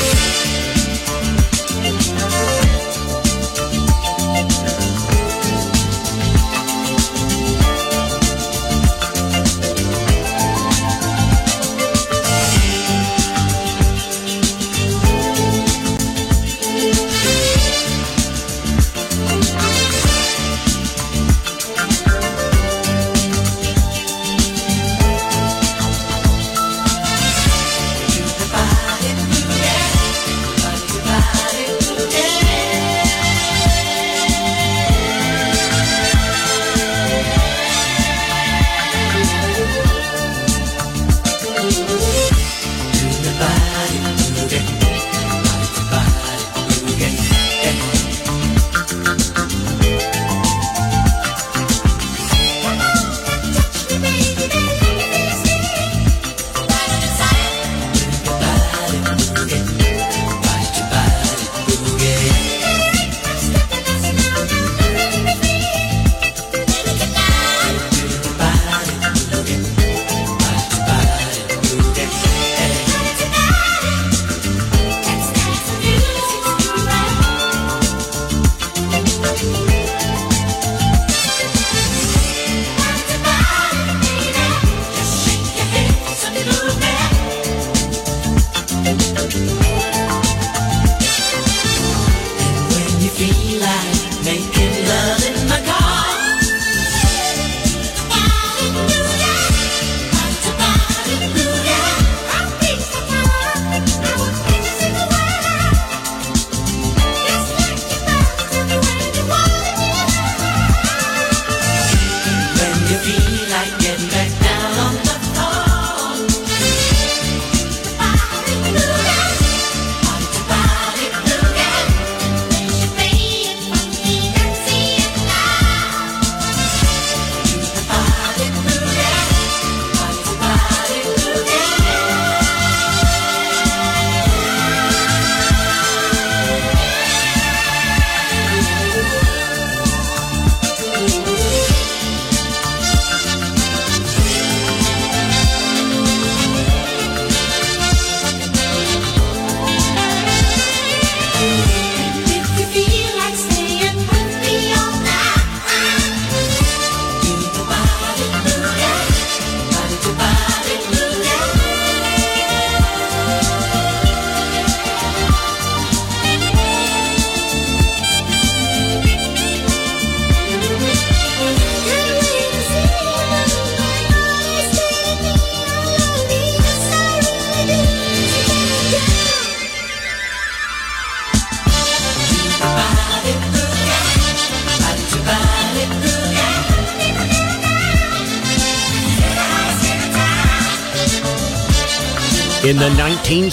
In the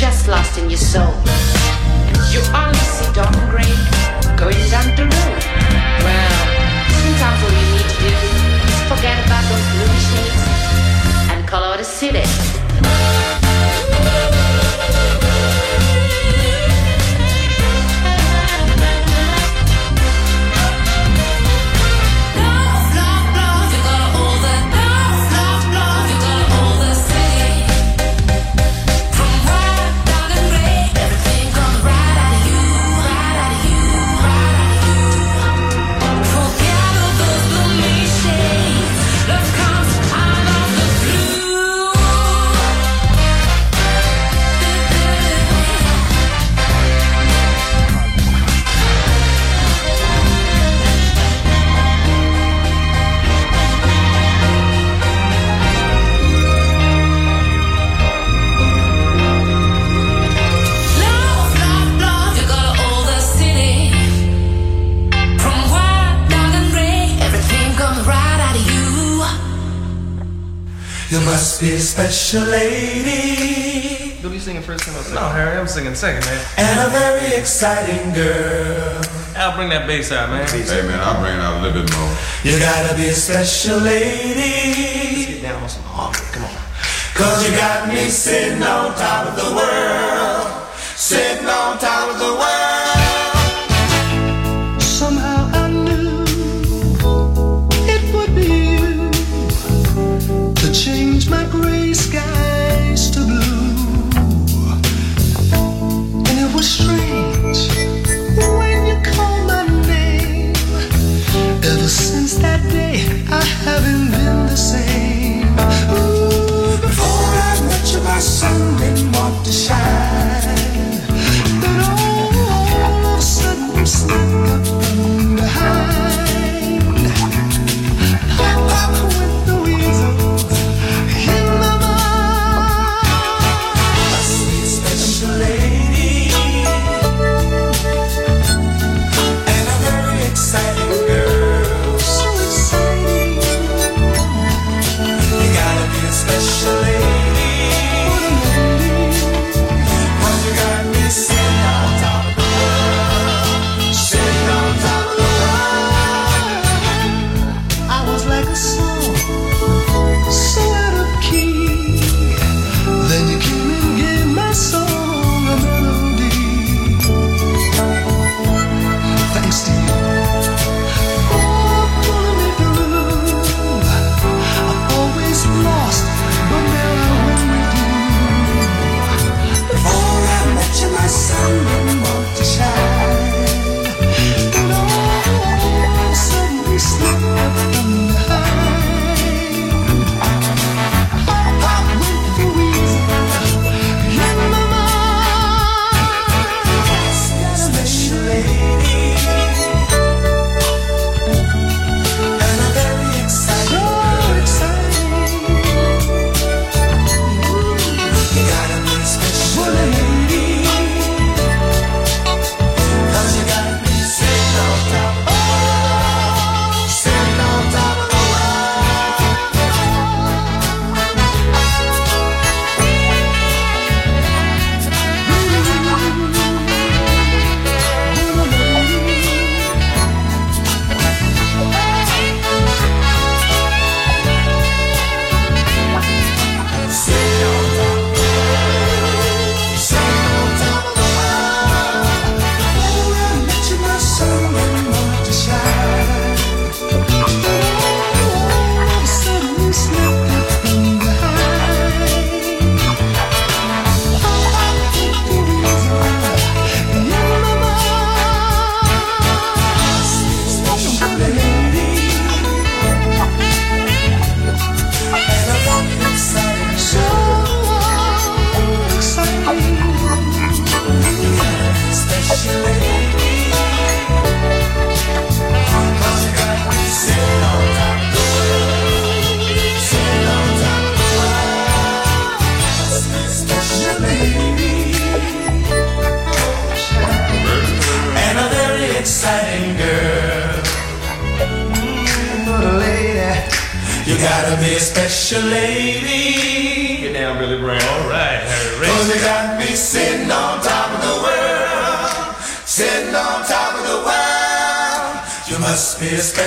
just lost in your soul. You only see dark and gray going down the road. Well, sometimes all you need to do is forget about those blue shades and color the city. singing second, man. And a very exciting girl. I'll bring that bass out, man. Hey, man, I'll bring it out a little bit more. You gotta be a special lady. Let's get down on some harmony. Come on. Cause you got me sitting on top of the world. Sitting on top of the world.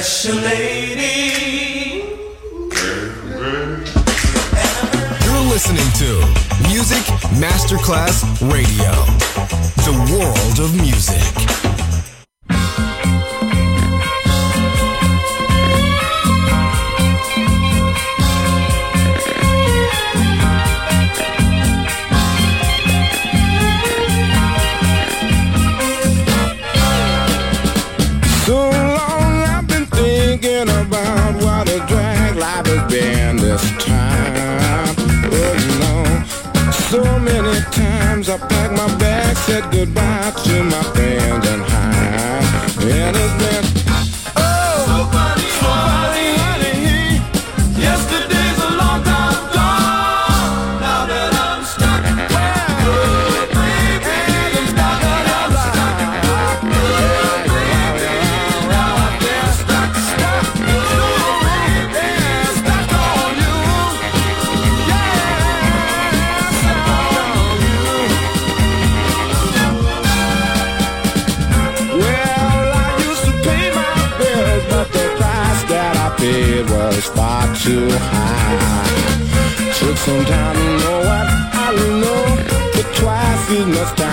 special lady. You're listening to Music Masterclass To high. Took some time to know what I know, but twice as much time.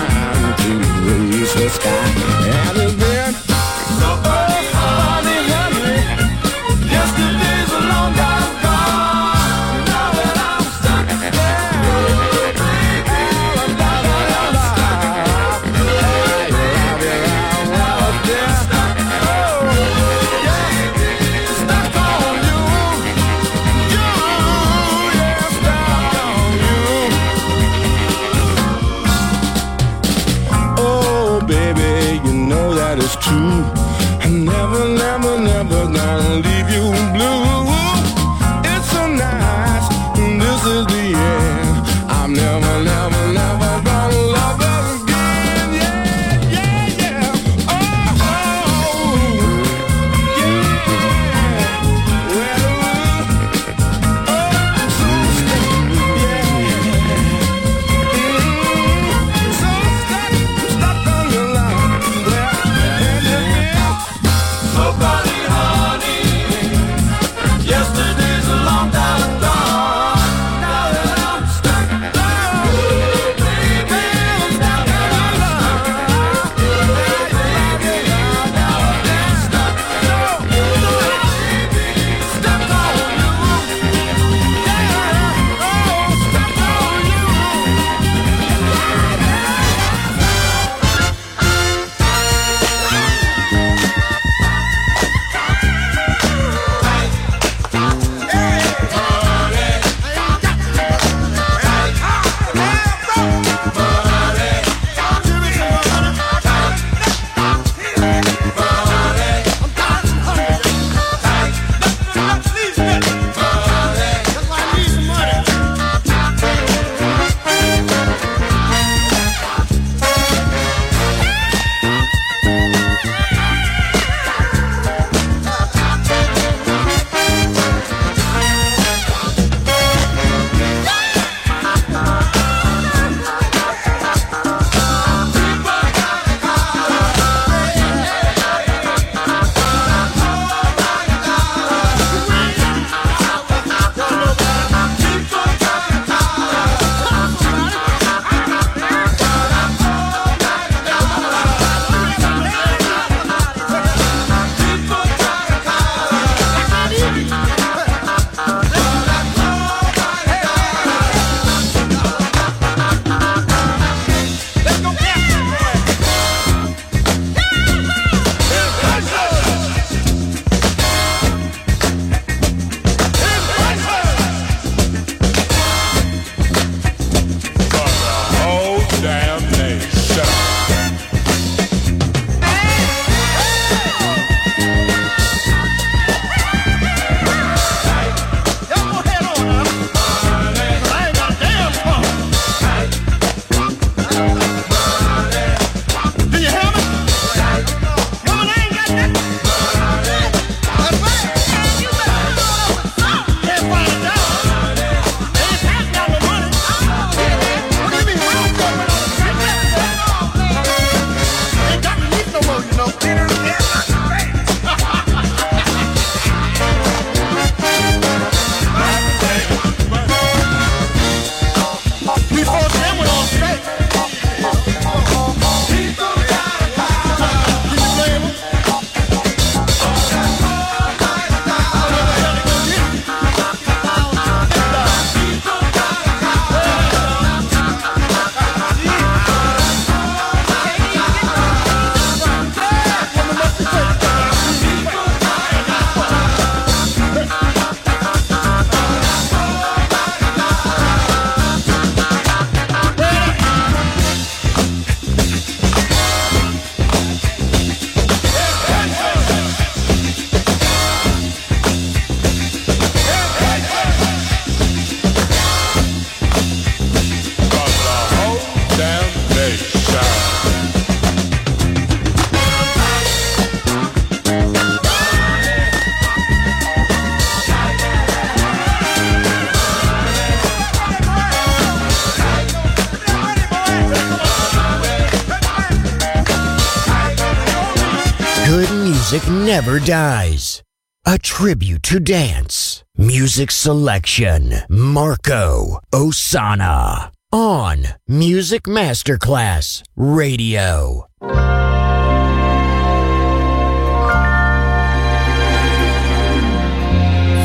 never dies. A tribute to dance. Music selection. Marco Ossanna. On Music Masterclass Radio.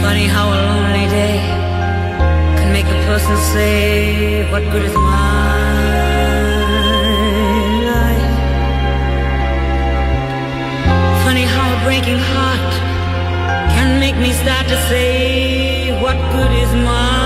Funny how a lonely day can make a person say, What good is mine? breaking heart can make me start to say, what good is mine?